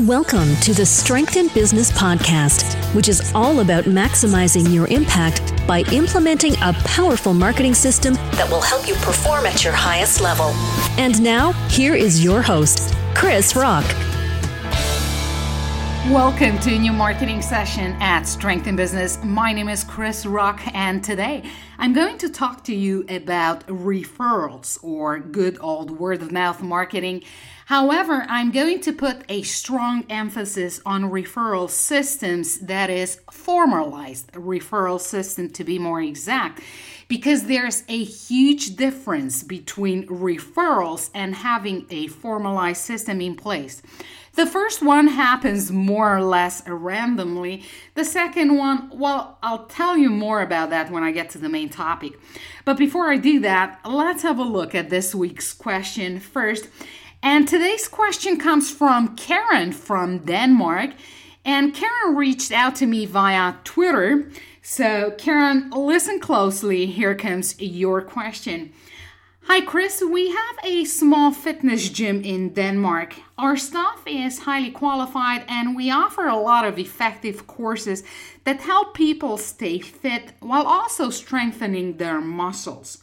Welcome to the Strength in Business podcast, which is all about maximizing your impact by implementing a powerful marketing system that will help you perform at your highest level. And now, here is your host, Krisz Rokk. Welcome to a new marketing session at Strength in Business. My name is Krisz Rokk, and today I'm going to talk to you about referrals or good old word of mouth marketing However, I'm going to put a strong emphasis on referral systems, that is, formalized referral system to be more exact, because there's a huge difference between referrals and having a formalized system in place. The first one happens more or less randomly. The second one, well, I'll tell you more about that when I get to the main topic. But before I do that, let's have a look at this week's question first. And today's question comes from Karen from Denmark. And Karen reached out to me via Twitter. So, Karen, listen closely. Here comes your question. Hi, Krisz. We have a small fitness gym in Denmark. Our staff is highly qualified and we offer a lot of effective courses that help people stay fit while also strengthening their muscles.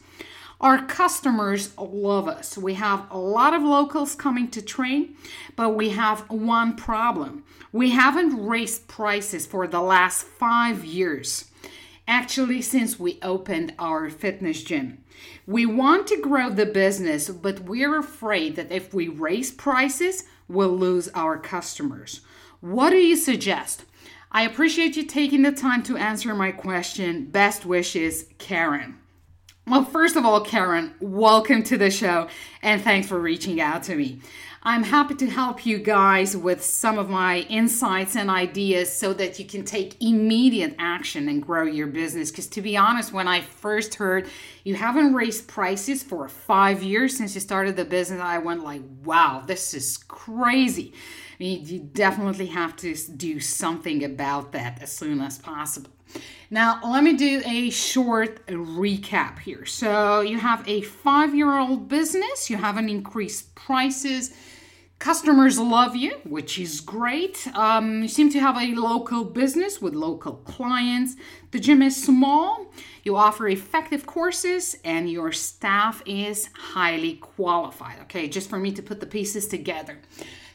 Our customers love us. We have a lot of locals coming to train, but we have one problem. We haven't raised prices for the last five years. Actually, since we opened our fitness gym, we want to grow the business, but we're afraid that if we raise prices, we'll lose our customers. What do you suggest? I appreciate you taking the time to answer my question. Best wishes, Karen. Well, first of all, Karen, welcome to the show and thanks for reaching out to me. I'm happy to help you guys with some of my insights and ideas so that you can take immediate action and grow your business. Because to be honest, when I first heard you haven't raised prices for five years since you started the business, I went like, wow, this is crazy. I you definitely have to do something about that as soon as possible. Now, let me do a short recap here. So, you have a five year old business, you haven't increased prices. Customers love you, which is great. Um, you seem to have a local business with local clients. The gym is small. You offer effective courses, and your staff is highly qualified. Okay, just for me to put the pieces together.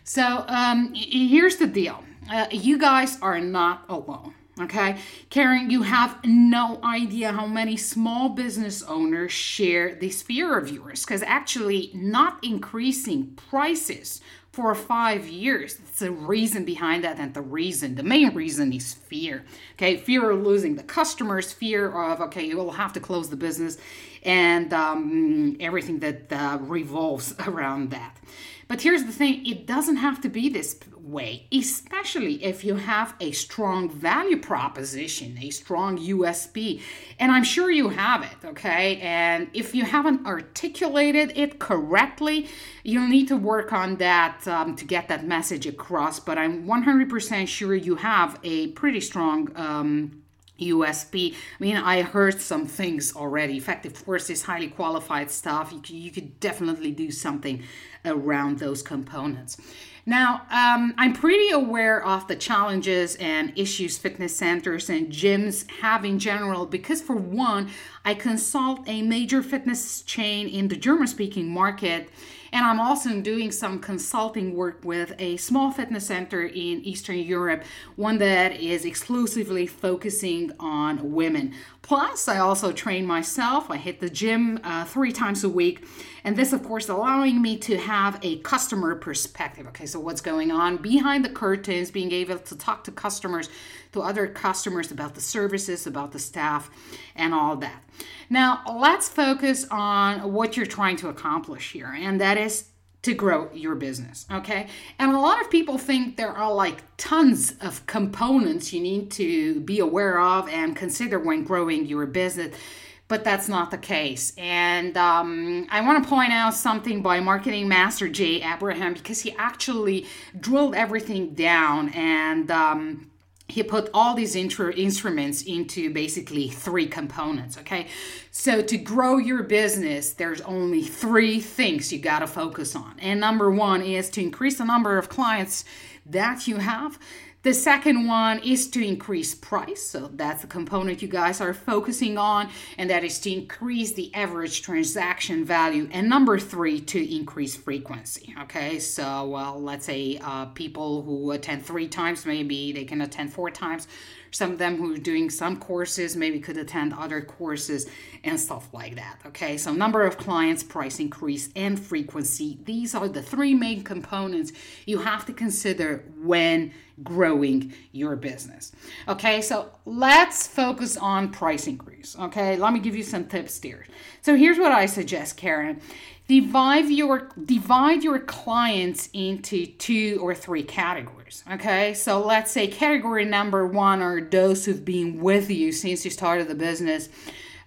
So, um, here's the deal uh, you guys are not alone. Okay, Karen, you have no idea how many small business owners share this fear of yours because actually, not increasing prices for five years. That's the reason behind that, and the reason, the main reason is fear. Okay, fear of losing the customers, fear of, okay, you will have to close the business, and um, everything that uh, revolves around that. But here's the thing it doesn't have to be this way, especially if you have a strong value proposition, a strong USP. And I'm sure you have it, okay? And if you haven't articulated it correctly, you'll need to work on that um, to get that message across. But I'm 100% sure you have a pretty strong. Um, USP. I mean, I heard some things already. Effective courses, highly qualified staff. You could, you could definitely do something around those components. Now, um, I'm pretty aware of the challenges and issues fitness centers and gyms have in general because, for one, I consult a major fitness chain in the German speaking market and I'm also doing some consulting work with a small fitness center in Eastern Europe, one that is exclusively focusing on women. Plus, I also train myself. I hit the gym uh, three times a week. And this, of course, allowing me to have a customer perspective. Okay, so what's going on behind the curtains, being able to talk to customers, to other customers about the services, about the staff, and all that. Now, let's focus on what you're trying to accomplish here, and that is to grow your business. Okay. And a lot of people think there are like tons of components you need to be aware of and consider when growing your business. But that's not the case. And um, I want to point out something by marketing master Jay Abraham because he actually drilled everything down and um, he put all these intro instruments into basically three components okay? So to grow your business there's only three things you got to focus on. And number one is to increase the number of clients that you have the second one is to increase price. So that's the component you guys are focusing on, and that is to increase the average transaction value. And number three, to increase frequency. Okay, so well, let's say uh, people who attend three times, maybe they can attend four times some of them who are doing some courses maybe could attend other courses and stuff like that. Okay, so number of clients, price increase, and frequency. These are the three main components you have to consider when growing your business. Okay, so let's focus on price increase. Okay, let me give you some tips here. So here's what I suggest, Karen divide your divide your clients into two or three categories okay? So let's say category number one are those who've been with you since you started the business.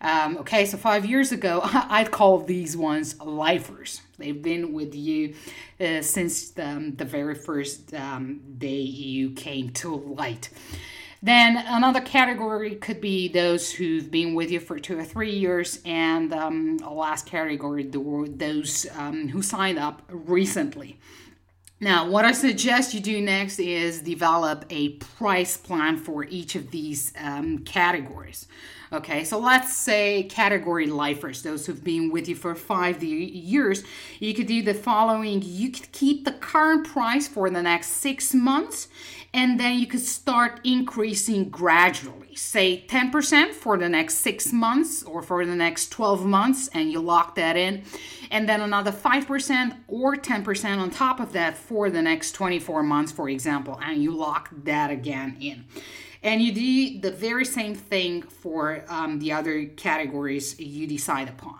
Um, okay so five years ago i'd call these ones lifers. They've been with you uh, since the, the, very first um, day you came to light then another category could be those who've been with you for two or three years, and um, a last category, those um, who signed up recently. Now, what I suggest you do next is develop a price plan for each of these um, categories. Okay, so let's say category lifers, those who've been with you for five years, you could do the following. You could keep the current price for the next six months, and then you could start increasing gradually. Say 10% for the next six months or for the next 12 months, and you lock that in. And then another 5% or 10% on top of that for the next 24 months, for example, and you lock that again in. And you do the very same thing for um, the other categories you decide upon.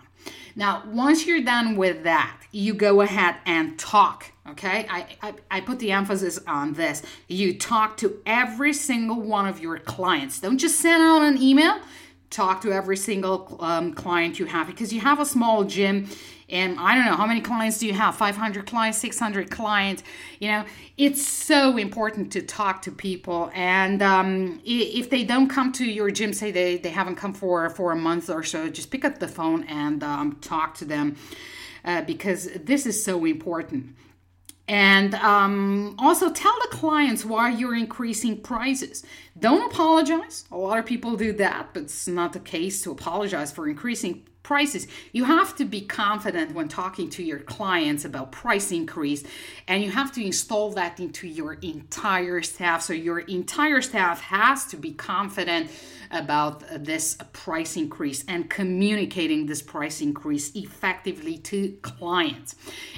Now, once you're done with that, you go ahead and talk. Okay, I, I, I, put the emphasis on this. You talk to every single one of your clients. Don't just send out an email talk to every single um, client you have because you have a small gym and i don't know how many clients do you have? 500 clients 600 clients you know? It's so important to talk to people and um, if they don't come to your gym say they, they haven't come for for a month or so just pick up the phone and um, talk to them uh, because this is so important and um, also tell the clients why you're increasing prices. Don't apologize. A lot of people do that, but it's not the case to apologize for increasing prices. You have to be confident when talking to your clients about price increase, and you have to install that into your entire staff. So your entire staff has to be confident about this price increase and communicating this price increase effectively to clients.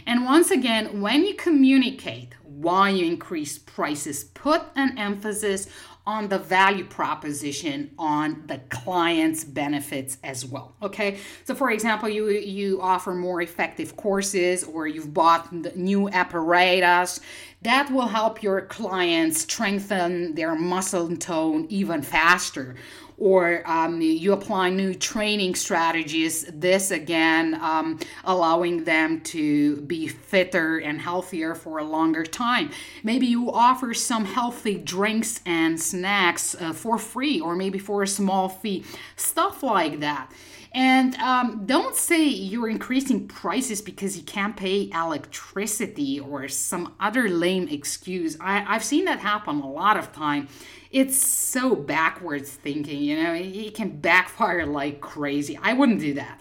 And once again, when you communicate why you increase prices, put an emphasis on the value proposition on the client's benefits as well okay? So for example you you offer more effective courses or you've bought new apparatus. That will help your clients strengthen their muscle tone even faster or um, you apply new training strategies. This again, um, allowing them to be fitter and healthier for a longer time. Maybe you offer some healthy drinks and snacks uh, for free, or maybe for a small fee, stuff like that. And um, don't say you're increasing prices because you can't pay electricity or some other lame excuse. I, I've seen that happen a lot of time it's so backwards thinking, you know, it can backfire like crazy. I wouldn't do that.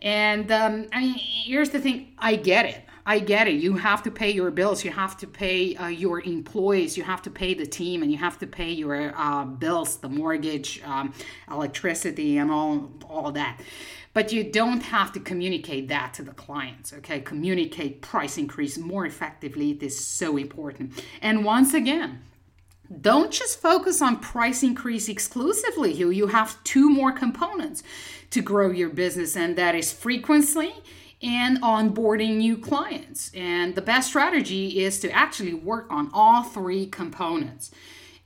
And um, I mean, here's the thing I get it. I get it. You have to pay your bills. You have to pay uh, your employees. You have to pay the team, and you have to pay your uh, bills, the mortgage, um, electricity, and all all that. But you don't have to communicate that to the clients. Okay, communicate price increase more effectively. It is so important. And once again, don't just focus on price increase exclusively. You, you have two more components to grow your business, and that is frequency and onboarding new clients. And the best strategy is to actually work on all three components.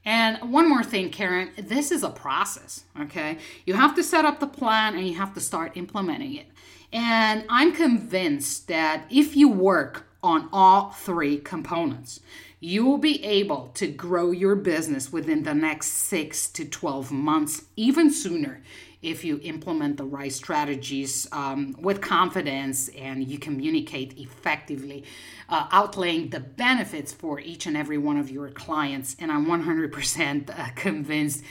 And one more thing, Karen, this is a process, okay? You have to set up the plan and you have to start implementing it. And I'm convinced that if you work on all three components. You will be able to grow your business within the next six to 12 months, even sooner, if you implement the right strategies um, with confidence and you communicate effectively, uh, outlaying the benefits for each and every one of your clients. And I'm 100% uh, convinced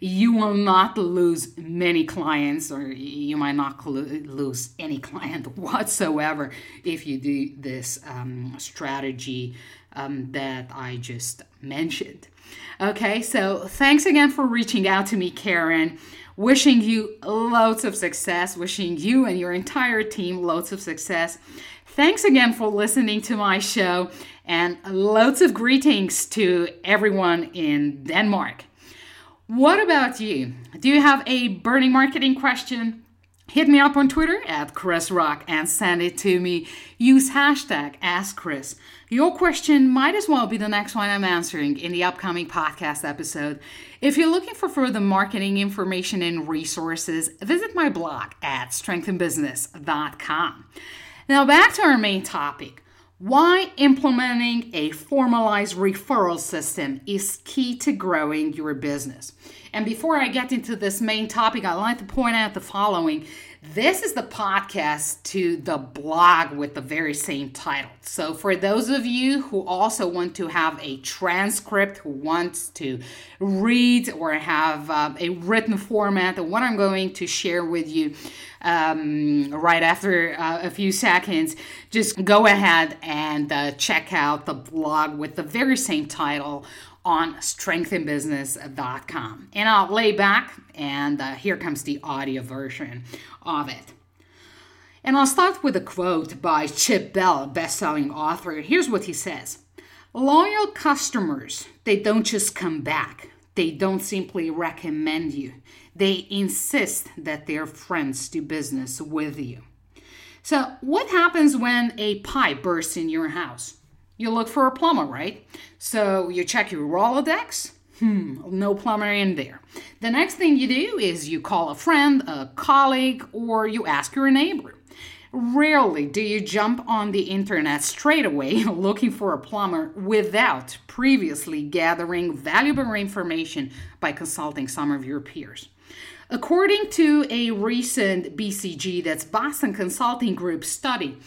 you will not lose many clients, or you might not lose any client whatsoever if you do this um, strategy um, that I just mentioned. Okay, so thanks again for reaching out to me, Karen. Wishing you loads of success, wishing you and your entire team loads of success. Thanks again for listening to my show, and loads of greetings to everyone in Denmark. What about you? Do you have a burning marketing question? Hit me up on Twitter at Krisz Rokk and send it to me. Use hashtag AskKrisz. Your question might as well be the next one I'm answering in the upcoming podcast episode. If you're looking for further marketing information and resources, visit my blog at strengthinbusiness.com. Now, back to our main topic why implementing a formalized referral system is key to growing your business. And before I get into this main topic, I'd like to point out the following. This is the podcast to the blog with the very same title. So, for those of you who also want to have a transcript, who wants to read or have uh, a written format, what I'm going to share with you um, right after uh, a few seconds, just go ahead and uh, check out the blog with the very same title on strengthinbusiness.com. And I'll lay back, and uh, here comes the audio version of it. And I'll start with a quote by Chip Bell, best-selling author. Here's what he says. Loyal customers, they don't just come back. They don't simply recommend you. They insist that their friends do business with you. So, what happens when a pipe bursts in your house? You look for a plumber, right? So, you check your Rolodex. Hmm, no plumber in there. The next thing you do is you call a friend, a colleague, or you ask your neighbor. Rarely do you jump on the internet straight away looking for a plumber without previously gathering valuable information by consulting some of your peers. According to a recent BCG, that's Boston Consulting Group study,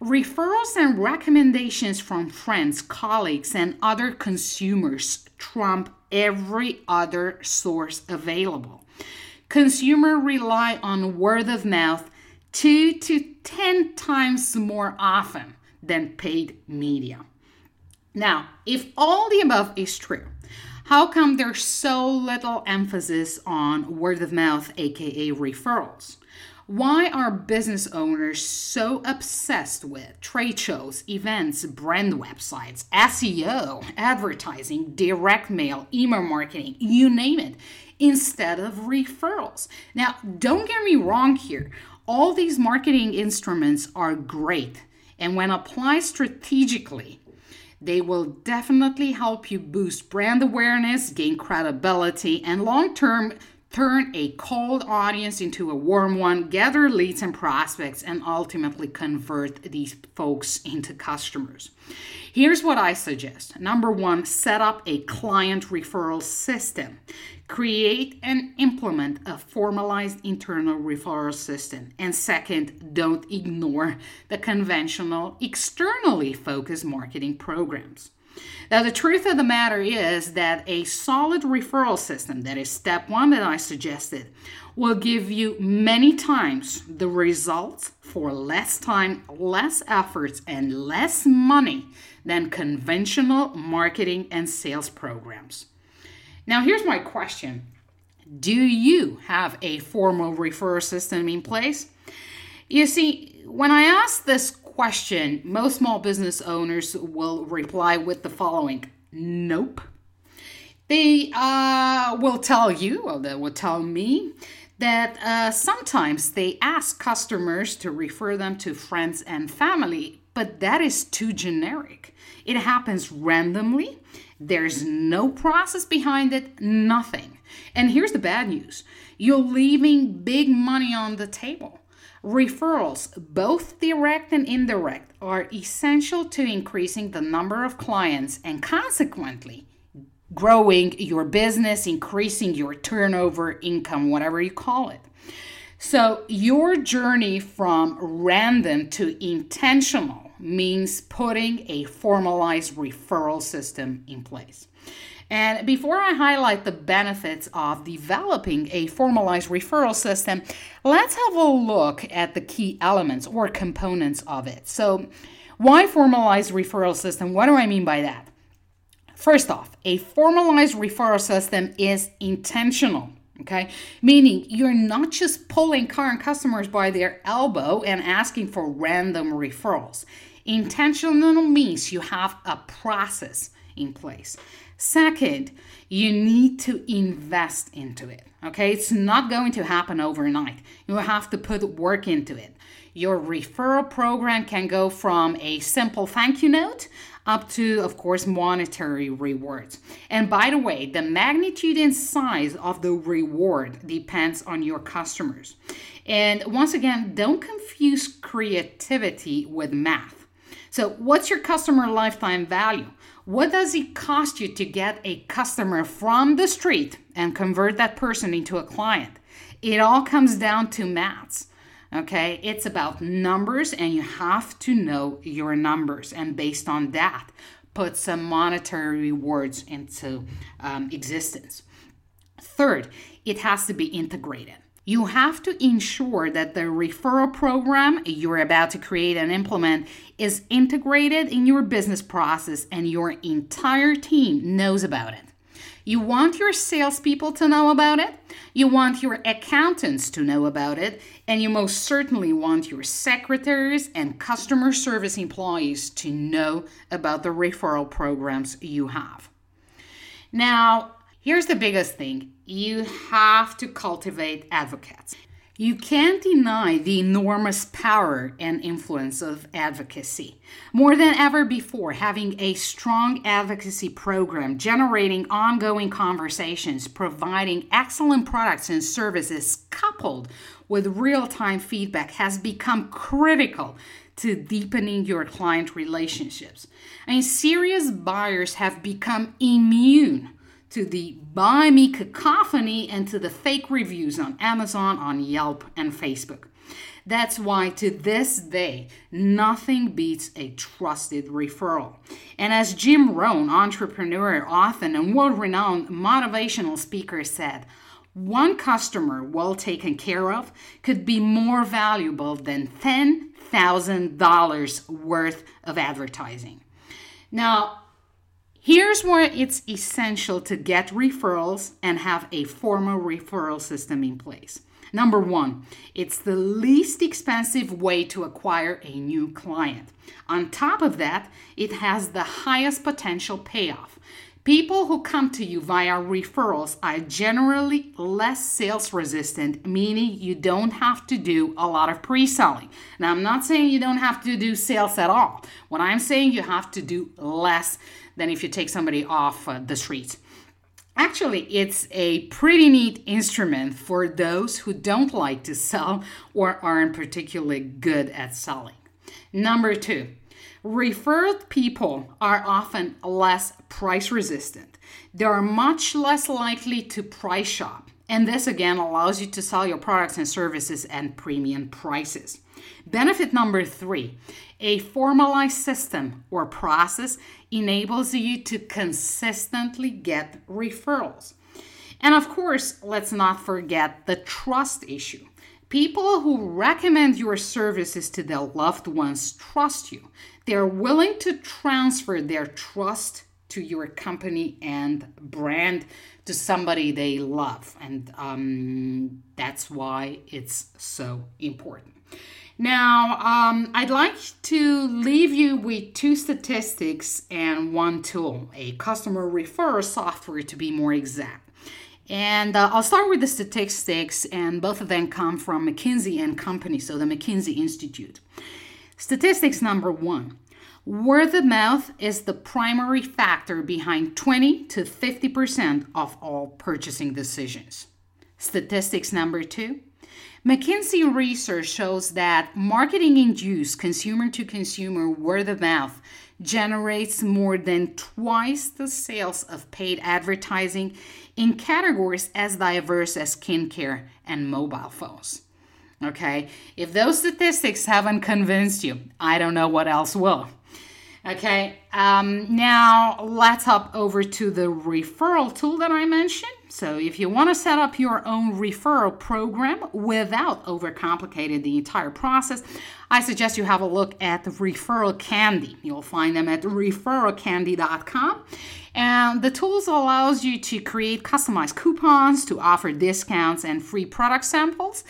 referrals and recommendations from friends, colleagues, and other consumers trump every other source available. Consumers rely on word of mouth two to 10 times more often than paid media. Now, if all the above is true, how come there's so little emphasis on word of mouth, aka referrals? Why are business owners so obsessed with trade shows, events, brand websites, SEO, advertising, direct mail, email marketing, you name it, instead of referrals? Now, don't get me wrong here. All these marketing instruments are great, and when applied strategically, they will definitely help you boost brand awareness, gain credibility, and long term turn a cold audience into a warm one, gather leads and prospects, and ultimately convert these folks into customers. Here's what I suggest. Number one, set up a client referral system. Create and implement a formalized internal referral system. And second, don't ignore the conventional, externally focused marketing programs. Now, the truth of the matter is that a solid referral system, that is step one that I suggested, will give you many times the results for less time, less efforts, and less money than conventional marketing and sales programs. Now, here's my question Do you have a formal referral system in place? You see, when I ask this question, most small business owners will reply with the following Nope. They uh, will tell you, or they will tell me, that uh, sometimes they ask customers to refer them to friends and family, but that is too generic. It happens randomly, there's no process behind it, nothing. And here's the bad news you're leaving big money on the table. Referrals, both direct and indirect, are essential to increasing the number of clients and consequently growing your business, increasing your turnover, income, whatever you call it. So, your journey from random to intentional means putting a formalized referral system in place. And before I highlight the benefits of developing a formalized referral system, let's have a look at the key elements or components of it. So, why formalized referral system? What do I mean by that? First off, a formalized referral system is intentional. Okay, meaning you're not just pulling current customers by their elbow and asking for random referrals. Intentional means you have a process in place. Second, you need to invest into it. Okay, it's not going to happen overnight. You have to put work into it. Your referral program can go from a simple thank you note up to, of course, monetary rewards. And by the way, the magnitude and size of the reward depends on your customers. And once again, don't confuse creativity with math. So, what's your customer lifetime value? What does it cost you to get a customer from the street and convert that person into a client? It all comes down to maths. Okay, it's about numbers, and you have to know your numbers. And based on that, put some monetary rewards into um, existence. Third, it has to be integrated. You have to ensure that the referral program you're about to create and implement is integrated in your business process and your entire team knows about it. You want your salespeople to know about it, you want your accountants to know about it, and you most certainly want your secretaries and customer service employees to know about the referral programs you have. Now, Here's the biggest thing you have to cultivate advocates. You can't deny the enormous power and influence of advocacy. More than ever before, having a strong advocacy program, generating ongoing conversations, providing excellent products and services, coupled with real time feedback, has become critical to deepening your client relationships. Mean, serious buyers have become immune to the buy me cacophony and to the fake reviews on Amazon, on Yelp, and Facebook. That's why to this day, nothing beats a trusted referral. And as Jim Rohn, entrepreneur, author, and world renowned motivational speaker said, one customer well taken care of could be more valuable than $10,000 worth of advertising. Now, Here's where it's essential to get referrals and have a formal referral system in place. Number one, it's the least expensive way to acquire a new client. On top of that, it has the highest potential payoff. People who come to you via referrals are generally less sales resistant, meaning you don't have to do a lot of pre selling. Now, I'm not saying you don't have to do sales at all. What I'm saying, you have to do less than if you take somebody off uh, the street. Actually, it's a pretty neat instrument for those who don't like to sell or aren't particularly good at selling. Number two, referred people are often less price resistant. They are much less likely to price shop. And this again allows you to sell your products and services at premium prices. Benefit number three a formalized system or process enables you to consistently get referrals. And of course, let's not forget the trust issue. People who recommend your services to their loved ones trust you. They're willing to transfer their trust to your company and brand to somebody they love. And um, that's why it's so important. Now, um, I'd like to leave you with two statistics and one tool, a customer referral software to be more exact. And uh, I'll start with the statistics, and both of them come from McKinsey and Company, so the McKinsey Institute. Statistics number one word of mouth is the primary factor behind 20 to 50% of all purchasing decisions. Statistics number two McKinsey research shows that marketing induced consumer to consumer word of mouth generates more than twice the sales of paid advertising in categories as diverse as skincare and mobile phones. Okay, if those statistics haven't convinced you, I don't know what else will. Okay, um, now let's hop over to the referral tool that I mentioned. So, if you want to set up your own referral program without overcomplicating the entire process, I suggest you have a look at Referral Candy. You'll find them at referralcandy.com. And the tools allows you to create customized coupons to offer discounts and free product samples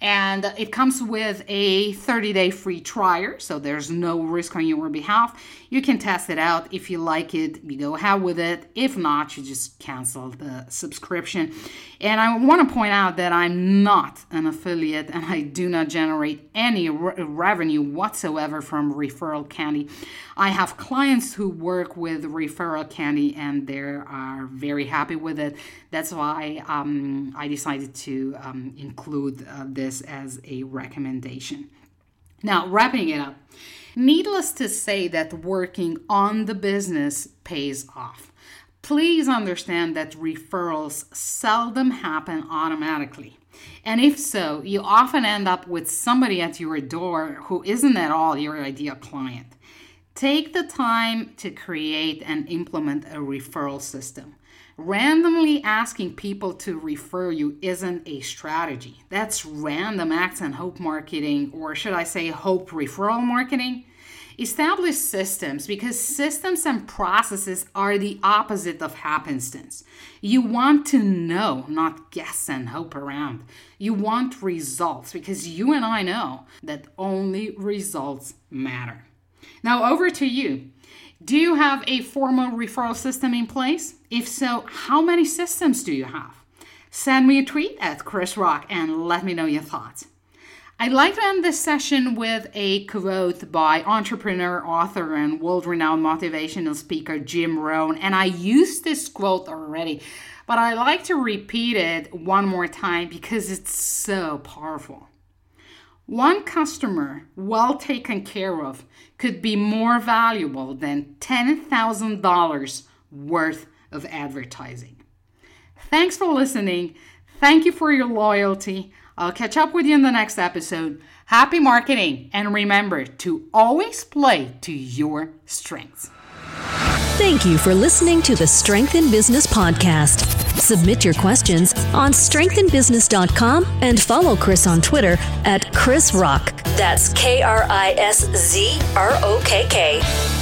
and it comes with a 30 day free trial so there's no risk on your behalf. You can test it out. If you like it you go ahead with it. If not you just cancel the subscription. And i want to point out that i'm not an affiliate and i do not generate any re- revenue whatsoever from referral candy. I have clients who work with referral candy and they are very happy with it. That's why um, i decided to um, include uh, this this as a recommendation. Now, wrapping it up, needless to say that working on the business pays off. Please understand that referrals seldom happen automatically. And if so, you often end up with somebody at your door who isn't at all your ideal client. Take the time to create and implement a referral system. Randomly asking people to refer you isn't a strategy. That's random acts and hope marketing, or should I say, hope referral marketing. Establish systems because systems and processes are the opposite of happenstance. You want to know, not guess and hope around. You want results because you and I know that only results matter. Now, over to you. Do you have a formal referral system in place? If so, how many systems do you have? Send me a tweet at Krisz Rokk and let me know your thoughts. I'd like to end this session with a quote by entrepreneur, author, and world renowned motivational speaker Jim Rohn. And I used this quote already, but I like to repeat it one more time because it's so powerful. One customer well taken care of could be more valuable than $10,000 worth of advertising. Thanks for listening. Thank you for your loyalty. I'll catch up with you in the next episode. Happy marketing, and remember to always play to your strengths. Thank you for listening to the Strength in Business podcast. Submit your questions on strengthinbusiness.com and follow Krisz on Twitter at Krisz Rokk. That's K R I S Z R O K K.